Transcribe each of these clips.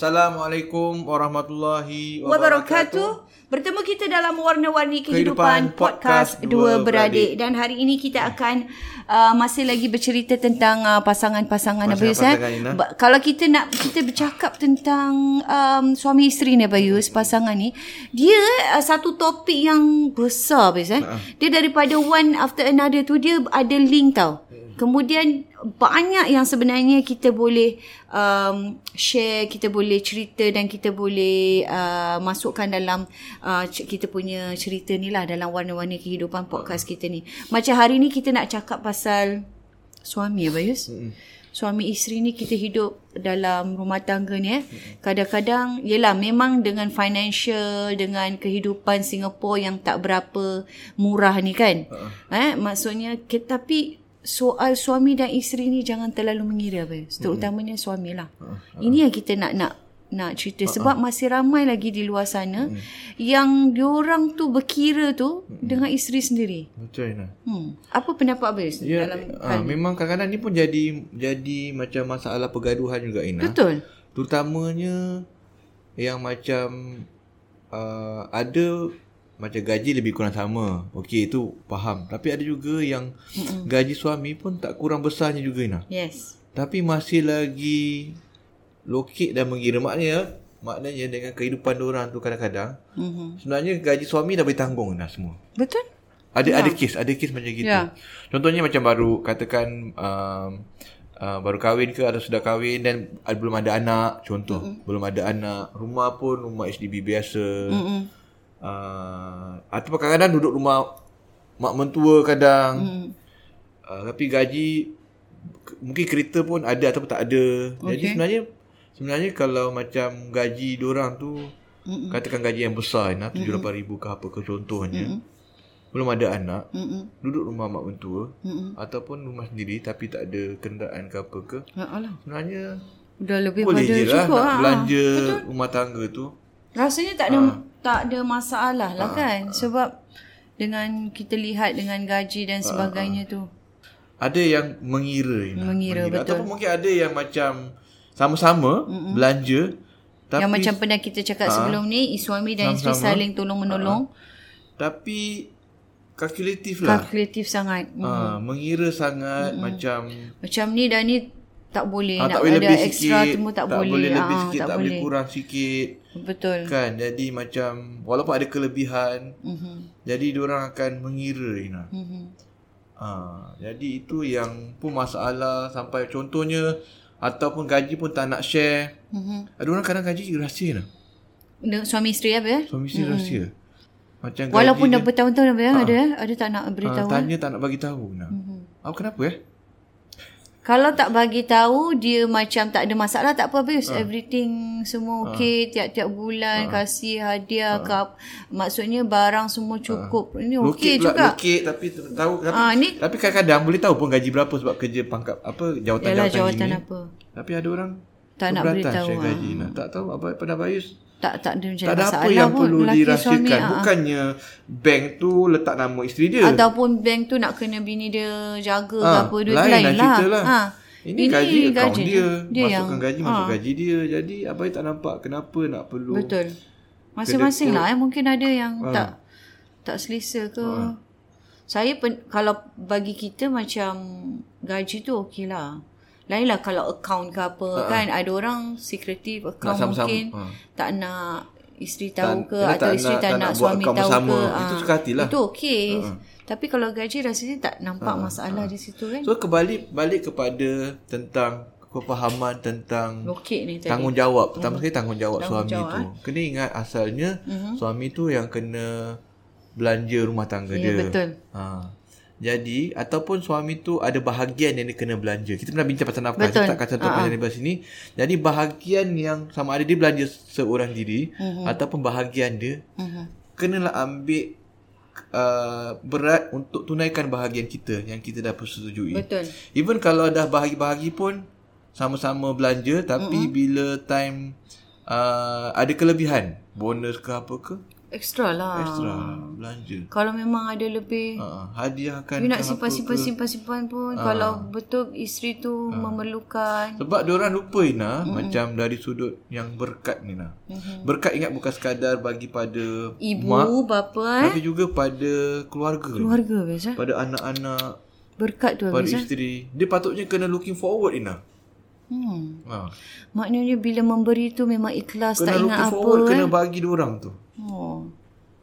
Assalamualaikum warahmatullahi wabarakatuh. Bertemu kita dalam Warna-Warni Kehidupan, Kehidupan Podcast Dua Beradik. Dan hari ini kita akan uh, masih lagi bercerita tentang uh, pasangan-pasangan Abayus. Eh? Ba- kalau kita nak kita bercakap tentang um, suami isteri ni Abayus, pasangan ni, dia uh, satu topik yang besar Abayus. Eh? Uh-huh. Dia daripada one after another tu, dia ada link tau. Kemudian banyak yang sebenarnya kita boleh um, share, kita boleh cerita dan kita boleh uh, masukkan dalam uh, kita punya cerita ni lah dalam warna-warni kehidupan podcast kita ni. Macam hari ni kita nak cakap pasal suami ya Bayus. Suami isteri ni kita hidup dalam rumah tangga ni eh. Kadang-kadang yelah memang dengan financial dengan kehidupan Singapura yang tak berapa murah ni kan. Uh-huh. Eh maksudnya kita, tapi soal suami dan isteri ni jangan terlalu mengira apa. Terutamanya hmm. suami lah. Uh, uh. Ini yang kita nak nak nak cerita uh, sebab masih ramai lagi di luar sana uh, yang diorang tu berkira tu uh, dengan isteri sendiri. Betul Ina. Hmm. Apa pendapat Abis ya, dalam uh, memang kadang-kadang ni pun jadi jadi macam masalah pergaduhan juga Ina. Betul. Terutamanya yang macam uh, ada macam gaji lebih kurang sama. Okey, itu faham. Tapi ada juga yang Mm-mm. gaji suami pun tak kurang besarnya juga Ina. Yes. Tapi masih lagi lokit dan mengira maknanya maknanya dengan kehidupan orang tu kadang-kadang mm-hmm. sebenarnya gaji suami dah bertanggung dah semua. Betul? Ada ya. ada kes, ada kes macam gitu. Ya. Contohnya macam baru katakan um, uh, baru kahwin ke atau sudah kahwin dan uh, belum ada anak, contoh, mm-hmm. belum ada anak, rumah pun rumah HDB biasa. Mm-hmm uh, ataupun kadang-kadang duduk rumah mak mentua kadang hmm. uh, tapi gaji mungkin kereta pun ada ataupun tak ada okay. jadi sebenarnya sebenarnya kalau macam gaji orang tu Mm-mm. katakan gaji yang besar nah 7 8 ribu ke apa ke contohnya Mm-mm. belum ada anak Mm-mm. duduk rumah mak mentua Mm-mm. ataupun rumah sendiri tapi tak ada kenderaan ke apa ke ya Allah. sebenarnya dah lebih boleh je lah nak ha. belanja Betul? rumah tangga tu rasanya tak ada ha tak ada masalah lah uh, kan. Sebab dengan kita lihat dengan gaji dan sebagainya uh, tu. Ada yang mengira ini mengira, mengira. betul. Ataupun mungkin ada yang macam sama-sama Mm-mm. belanja tapi yang macam pernah kita cakap uh, sebelum ni suami dan isteri saling tolong menolong uh, tapi kalkulatif lah. Kalkulatif sangat. Uh, mengira sangat Mm-mm. macam macam ni dan ni tak boleh ha, nak tak boleh ada lebih extra sikit, tak, tak boleh boleh lebih ha, sikit tak, tak boleh. kurang sikit betul kan jadi macam walaupun ada kelebihan mm-hmm. jadi orang akan mengira Ina mm-hmm. ha, jadi itu yang pun masalah sampai contohnya ataupun gaji pun tak nak share mm-hmm. ada orang kadang gaji rahsia Dengan suami isteri apa ya suami isteri mm. rahsia macam walaupun dah bertahun-tahun apa ya ha. ada ada tak nak beritahu ha, tanya tak nak bagi tahu nah. mm-hmm. apa kenapa eh Kalau tak bagi tahu dia macam tak ada masalah tak apa habis. Uh. Everything semua okey uh. tiap-tiap bulan uh. kasih hadiah uh. kap. Maksudnya barang semua cukup. Uh. Ini okey juga. Okey tapi tahu tapi, uh, ni, tapi kadang-kadang boleh tahu pun gaji berapa sebab kerja pangkat apa jawatan-jawatan jawatan ini. apa. Tapi ada orang tak nak beritahu. Gaji, uh. Tak tahu apa pada Bayus tak tak ada macam tak ada apa yang pun, perlu dirahsiakan suami, ah. bukannya ha. bank tu letak nama isteri dia ataupun bank tu nak kena bini dia jaga ha. ke apa duit lain, lain lah, lah. Ha. ini, ini gaji akaun dia, dia masukkan yang, gaji masuk ha. gaji dia jadi apa yang tak nampak kenapa nak perlu betul masing-masing lah eh. mungkin ada yang ha. tak tak selesa ke ha. saya pen, kalau bagi kita macam gaji tu okey lah Lainlah kalau account ke apa uh-huh. kan ada orang secretive account nak mungkin uh. tak nak isteri tahu ke tak, atau isteri tak, tak, tak nak, nak suami tahu sama. ke itu suka hatilah itu okey uh-huh. tapi kalau gaji rasanya tak nampak uh-huh. masalah uh-huh. di situ kan so kembali balik kepada tentang kefahaman tentang okay ni tanggungjawab pertama uh-huh. sekali tanggungjawab tanggung suami jawab, tu eh? kena ingat asalnya uh-huh. suami tu yang kena belanja rumah tangga ya, dia betul ha jadi ataupun suami tu ada bahagian yang dia kena belanja. Kita pernah bincang pasal nafkah. Betul. Saya tak kata uh-huh. pasal sini. Jadi bahagian yang sama ada dia belanja seorang diri uh-huh. ataupun bahagian dia uh-huh. kenalah ambil uh, berat untuk tunaikan bahagian kita yang kita dah persetujui. Betul. Even kalau dah bahagi-bahagi pun sama-sama belanja tapi uh-huh. bila time uh, ada kelebihan, bonus ke apa ke, Extra lah. Extra belanja. Kalau memang ada lebih. Uh, hadiahkan. You nak simpan-simpan simpan-simpan pun. Uh, kalau betul isteri tu uh, memerlukan. Sebab orang lupa Ina. Uh-huh. Macam dari sudut yang berkat ni Ina. Uh-huh. Berkat ingat bukan sekadar bagi pada. Ibu, mak, bapa eh. Tapi juga pada keluarga. Keluarga biasa. Pada anak-anak. Berkat tu Pada biasa. isteri. Dia patutnya kena looking forward Ina. Hmm. Ha. Maknanya bila memberi tu memang ikhlas kena tak ingat apa. Forward, eh. Kena bagi dia orang tu. Oh.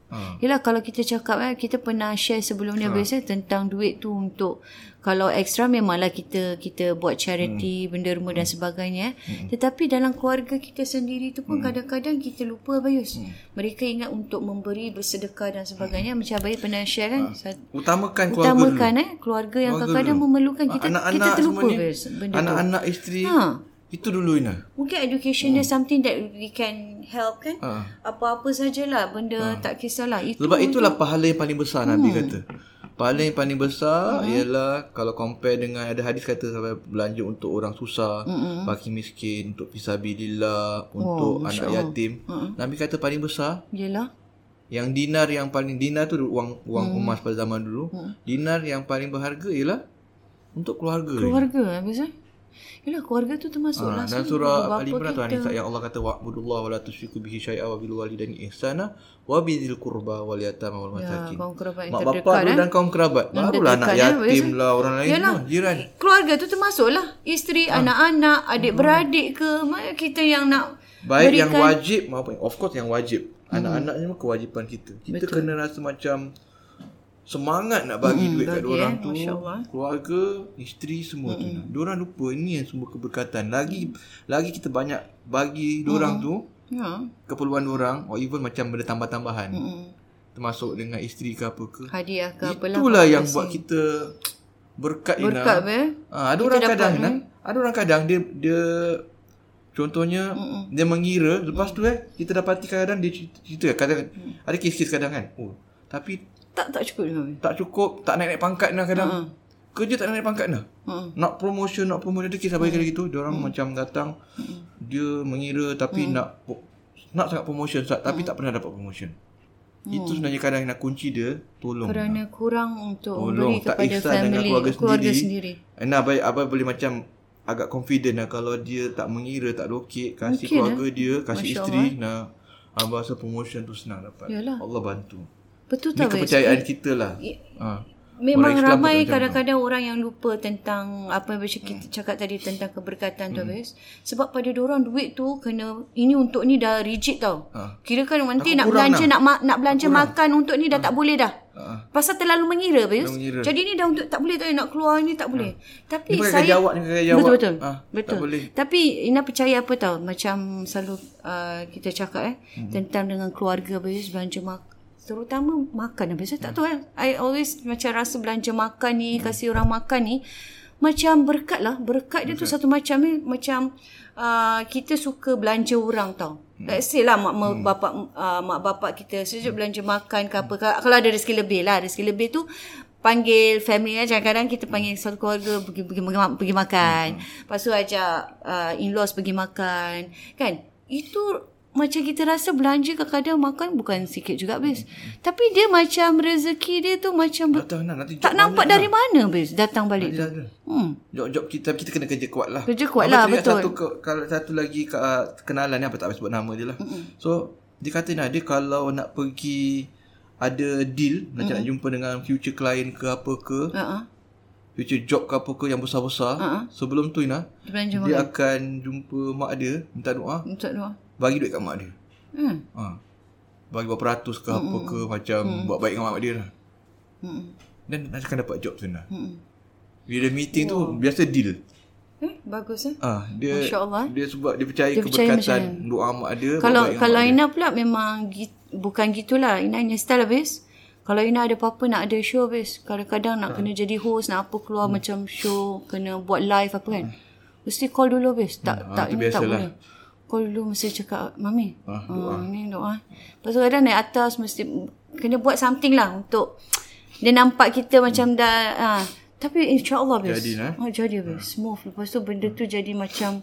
Ha. Yelah kalau kita cakap eh, kita pernah share sebelum ni ha. biasa tentang duit tu untuk kalau ekstra memanglah kita kita buat charity hmm. benda rumah dan sebagainya hmm. tetapi dalam keluarga kita sendiri tu pun hmm. kadang-kadang kita lupa Bayus hmm. mereka ingat untuk memberi bersedekah dan sebagainya hmm. macam Bayus pernah share kan ha. utamakan keluarga utamakan dulu. eh keluarga yang kadang-kadang memerlukan kita anak-anak kita terlupa Bayus anak-anak isteri ha. Itu dulu Ina. Mungkin education hmm. dia something that we can help kan. Ha. Apa-apa sajalah benda ha. tak kisahlah. Itu Sebab itulah untuk... pahala yang paling besar hmm. Nabi kata. Pahala yang paling besar hmm. ialah kalau compare dengan ada hadis kata sampai belanja untuk orang susah, hmm. bagi miskin, untuk fisabilillah, oh, untuk anak yatim. Hmm. Nabi kata paling besar ialah yang dinar yang paling dinar tu wang wang hmm. emas pada zaman dulu. Hmm. Dinar yang paling berharga ialah untuk keluarga. Keluarga habis eh? Yalah keluarga tu termasuk ha. Dan surah Ali Imran tu Anisa yang Allah kata wa'budullah wa la tusyriku bihi syai'a wa bil walidaini ihsana wa bidzil qurba wal yatama wal masakin. Ya, kaum kerabat Mak bapak eh? dan kaum kerabat. Barulah anak eh? yatim lah orang lain Yalah, jiran. Keluarga tu termasuk lah. Isteri, ha. anak-anak, adik-beradik ke. Mana kita yang nak Baik berikan. yang wajib maupun of course yang wajib. Anak-anak ni kewajipan kita. Kita Betul. kena rasa macam semangat nak bagi hmm, duit kat orang eh, tu keluarga isteri semua hmm. tu diorang lupa ini yang semua keberkatan lagi lagi kita banyak bagi diorang hmm. tu ya. keperluan diorang or even macam benda tambah-tambahan hmm. termasuk dengan isteri ke apa ke hadiah ke apa lah itulah yang buat kita berkat berkat Ina. Ha, ada kita orang kadang Ina, ada orang kadang dia dia contohnya Mm-mm. dia mengira lepas tu eh kita dapati kadang dia cerita kadang mm. ada kes-kes kadang kan oh tapi tak tak cukup dengan Tak cukup, tak naik-naik pangkat dah kadang. Uh-huh. Kerja tak naik pangkat dah. Uh-huh. Nak promotion, nak promotion ada kisah bagi uh-huh. gitu. Dia orang uh-huh. macam datang uh-huh. dia mengira tapi uh-huh. nak nak sangat promotion uh-huh. tapi tak pernah dapat promotion. Uh-huh. Itu sebenarnya kadang nak kunci dia tolong. Kerana lah. kurang untuk tolong, beri kepada family keluarga, keluarga sendiri. sendiri. Nah, baik apa boleh macam agak confident lah kalau dia tak mengira, tak lokek, kasih Mungkin keluarga lah. dia, kasih Masya isteri, Allah. nah, abah rasa promotion tu senang dapat. Yalah. Allah bantu. Betul tak? Ini kepercayaan kita lah. Ha. Memang ramai kadang-kadang orang yang lupa tentang apa yang kita hmm. cakap tadi tentang keberkatan tu, hmm. Sebab pada orang duit tu kena ini untuk ni dah rigid tau. Ha. Kira kan nanti nak belanja nak ma- nak belanja makan untuk ni dah ha. tak boleh dah. Ha. Pasal terlalu mengira, Bayus. Jadi ni dah untuk tak boleh tak nak keluar ni tak boleh. Ha. Tapi ni saya jawab ni jawab. Betul betul. Ha. betul. Tak boleh. Tapi Ina percaya apa tau macam selalu uh, kita cakap eh hmm. tentang dengan keluarga Bayus belanja makan terutama makan biasa tak tahu kan I always macam rasa belanja makan ni hmm. kasih orang makan ni macam berkat lah. Berkat dia tu satu macam ni. Macam uh, kita suka belanja orang tau. Hmm. Let's say lah mak, hmm. bapak, uh, mak bapak kita sejak belanja makan ke apa. Kalau ada rezeki lebih lah. Rezeki lebih tu panggil family kan. Kadang-kadang kita panggil satu keluarga pergi, pergi, pergi, pergi makan. Hmm. Lepas tu ajak uh, in-laws pergi makan. Kan? Itu macam kita rasa belanja kadang-kadang makan bukan sikit juga bis. Hmm. Tapi dia macam rezeki dia tu macam Datang, nah, nanti tak nampak dari lah. mana bis datang balik nanti tu. Hmm. Job-job kita kita kena kerja kuat lah. Kerja kuat lah betul. Satu, kalau satu lagi uh, kenalan ni apa tak sebut nama dia lah. Hmm. So dia kata nah, dia kalau nak pergi ada deal hmm. nak jumpa dengan future client ke apa ke. Uh-huh. Future job ke apa ke yang besar-besar. Uh-huh. Sebelum tu Ina, dia, dia akan jumpa mak dia minta doa. Minta doa bagi duit kat mak dia. Hmm. Ha. Bagi berapa ratus ke hmm. apa ke macam hmm. buat baik dengan mak dia lah. Hmm. Dan akan dapat job sana. Hmm. Bila meeting wow. tu biasa deal. Eh, bagus eh. Ah, dia Masya-Allah. Dia sebab dia percaya dia keberkatan percaya doa mak dia. Kalau kalau Ina pula memang bukan gitulah. Ina hanya style habis. Kalau Ina ada apa-apa nak ada show habis. Kadang-kadang nak ha. kena jadi host, nak apa keluar hmm. macam show, kena buat live apa kan. Hmm. Mesti call dulu habis. Tak hmm. tak ha, ini tak boleh. Call dulu mesti cakap Mami ah, doa. Uh, Ni doa Lepas tu kadang naik atas Mesti Kena buat something lah Untuk Dia nampak kita macam hmm. dah uh, Tapi insyaAllah bes Jadi eh? oh, Jadi bes hmm. Smooth Lepas tu benda tu jadi macam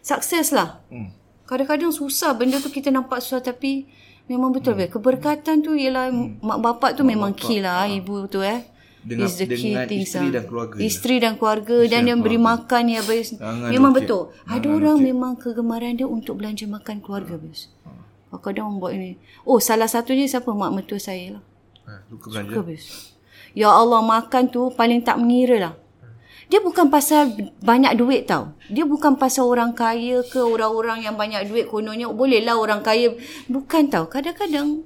Sukses lah hmm. Kadang-kadang susah Benda tu kita nampak susah Tapi Memang betul hmm. bes Keberkatan tu ialah hmm. Mak bapak tu mak memang bapak. key lah Ibu tu eh dengan, is the key dengan things isteri dan keluarga isteri dan keluarga isteri dan yang beri makan ya bes memang betul ada orang lukit. memang kegemaran dia untuk belanja makan keluarga bes ha. kadang buat ini oh salah satunya siapa mak mertua saya lah ha, suka belanja suka bes ya Allah makan tu paling tak mengira lah dia bukan pasal banyak duit tau. Dia bukan pasal orang kaya ke orang-orang yang banyak duit kononnya. Bolehlah orang kaya. Bukan tau. Kadang-kadang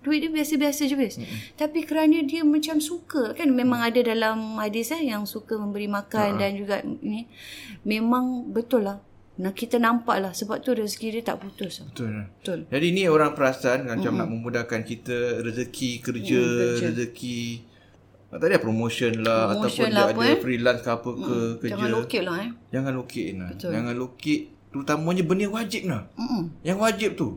duit dia biasa-biasa je bes. Mm-hmm. Tapi kerana dia macam suka kan memang ada dalam hadis eh yang suka memberi makan uh-huh. dan juga ni memang betul lah. Nak kita nampak lah sebab tu rezeki dia tak putus. Betul. Lah. Betul. Jadi ni orang perasan macam mm-hmm. nak memudahkan kita rezeki kerja, mm, kerja. rezeki tak ada promotion lah promotion ataupun lah ada eh? freelance ke apa ke mm, kerja. Jangan lokit lah eh. Jangan lokit lah. Jangan lokit terutamanya benda wajib lah. Mm-mm. Yang wajib tu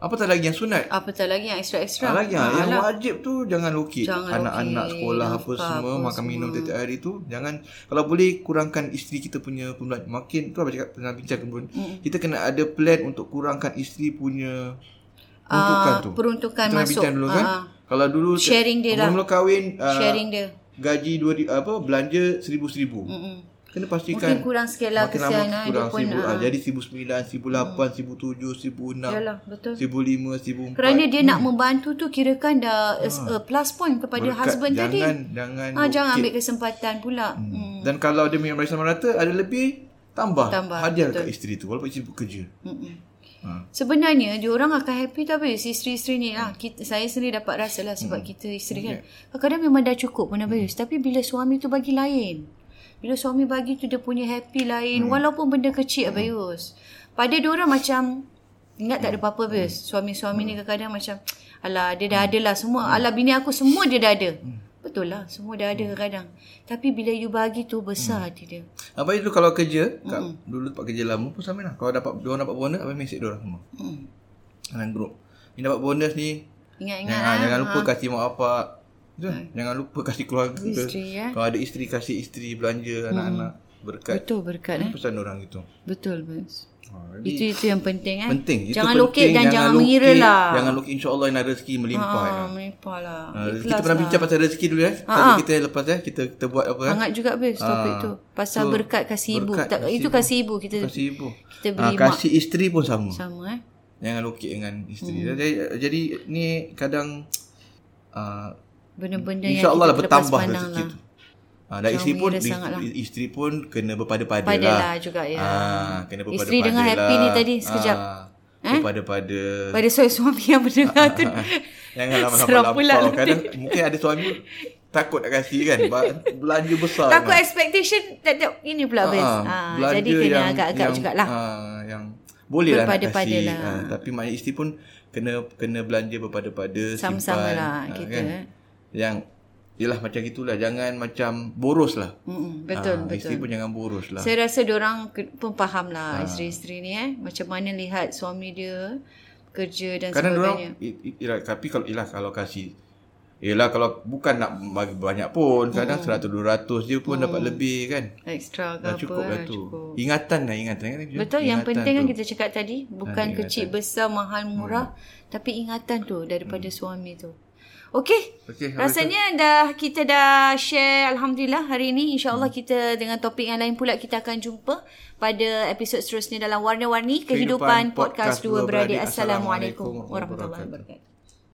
apa tak lagi yang sunat? Apa tak lagi yang extra-extra? Ah, lagi ha, yang wajib tu jangan lukit. Anak-anak sekolah apa semua makan semua. minum setiap hari tu jangan kalau boleh kurangkan isteri kita punya pembelanjaan. Makin tu apa cakap pernah bincang pun. Mm. Kita kena ada plan untuk kurangkan isteri punya peruntukan uh, tu. Peruntukan kita masuk. dulu kan. Uh, kalau dulu sharing dia lah. Mula kahwin uh, sharing dia. Gaji dua apa belanja seribu-seribu. Mm-mm. Kena pastikan Mungkin kurang sikit lah kesian lah kurang pun, uh, Jadi seribu sembilan, seribu lapan, hmm. seribu tujuh, seribu enam Yalah betul Seribu lima, seribu empat Kerana dia hmm. nak membantu tu Kirakan dah ha. uh, plus point kepada Berkat, husband jangan, tadi Jangan ha, Jangan ambil kesempatan pula hmm. Hmm. Dan kalau dia memang sama rata Ada lebih Tambah, tambah Hadiah dekat isteri tu Walaupun isteri bekerja hmm. Ha. Sebenarnya dia orang akan happy tapi isteri-isteri ni lah kita, saya sendiri dapat rasa lah sebab hmm. kita isteri kan. Kadang-kadang memang dah cukup pun hmm. tapi bila suami tu bagi lain. Bila suami bagi tu dia punya happy lain hmm. walaupun benda kecil hmm. Abayus. Pada dia orang macam ingat tak ada apa-apa hmm. Abayus. Suami-suami hmm. ni kadang-kadang macam alah dia dah hmm. ada lah semua. Hmm. Alah bini aku semua dia dah ada. Hmm. Betul lah semua dah ada hmm. kadang. Tapi bila you bagi tu besar hmm. hati dia. Apa itu kalau kerja kat, hmm. dulu tempat kerja lama pun sama lah. Kalau dapat dia orang dapat bonus apa mesej dia orang semua. Hmm. Dalam grup. Ni dapat bonus ni. Ingat-ingat ha, Jangan lupa ha. kasih mak bapak Betul. Hmm. Jangan lupa kasih keluarga. Isteri, ya. Kalau ada isteri, kasih isteri belanja hmm. anak-anak. Berkat. Betul, berkat. Ini eh. pesan orang itu. Betul, Bas. Ha, itu itu yang penting eh. Penting. Itu jangan lukit dan jangan, jangan mengira lah. Jangan lukit insya-Allah yang ada rezeki melimpah. Ha, ya. melimpah lah. Ha, kita pernah lah. bincang pasal rezeki dulu ya. Ha, ha. kita lepas ya kita kita buat apa ya. Hangat juga bes topik ha. tu. Pasal so, berkat kasih ibu. Berkat, kasih itu kasih ibu kita. Kasih ibu. Kita beri ha, kasih isteri pun sama. Sama eh. Jangan lukit dengan isteri. Hmm. Jadi, jadi ni kadang uh, benda-benda yang InsyaAllah kita lah bertambah rezeki lah. tu. Ha, dan isteri pun isteri pun kena berpada-pada lah. Padalah juga ya. Ha, kena berpada-pada Isteri dengar lah. happy ni tadi sekejap. Ha, eh? Berpada-pada. Pada suami yang mendengar tu. Jangan lama-lama Kadang mungkin ada suami takut nak kasih kan. Belanja besar. Takut kan. expectation. Tak, tak, ini pula ha, ha, jadi kena agak-agak jugalah. Ha, yang boleh lah nak kasih. Lah. Ha, tapi maknanya isteri pun kena kena belanja berpada-pada. Sama-sama lah ha, kita. Kan? Yang Yelah macam gitulah Jangan macam boros lah Mm-mm, betul, Ah, betul. Isteri pun jangan boros lah Saya rasa orang pun faham lah isteri-isteri ni eh. Macam mana lihat suami dia kerja dan Kadang sebagainya. orang i- Yelah tapi kalau Yelah kalau kasih Yelah kalau bukan nak bagi banyak pun Kadang Hmm. 100-200 Dia pun dapat lebih kan Extra ke Dah apa cukup lah eh, tu cukup. Ingatan lah ingatan kan Betul yang Ingatan penting kan kita cakap tadi bukan ingatan. kecil besar mahal murah tapi ingatan tu daripada suami tu. Okey. Habis Rasanya dah kita dah share alhamdulillah hari ini insyaallah kita dengan topik yang lain pula kita akan jumpa pada episod seterusnya dalam warna-warni kehidupan, Kehidupan podcast Podcast dua beradik. Beradik. Assalamualaikum warahmatullahi wabarakatuh.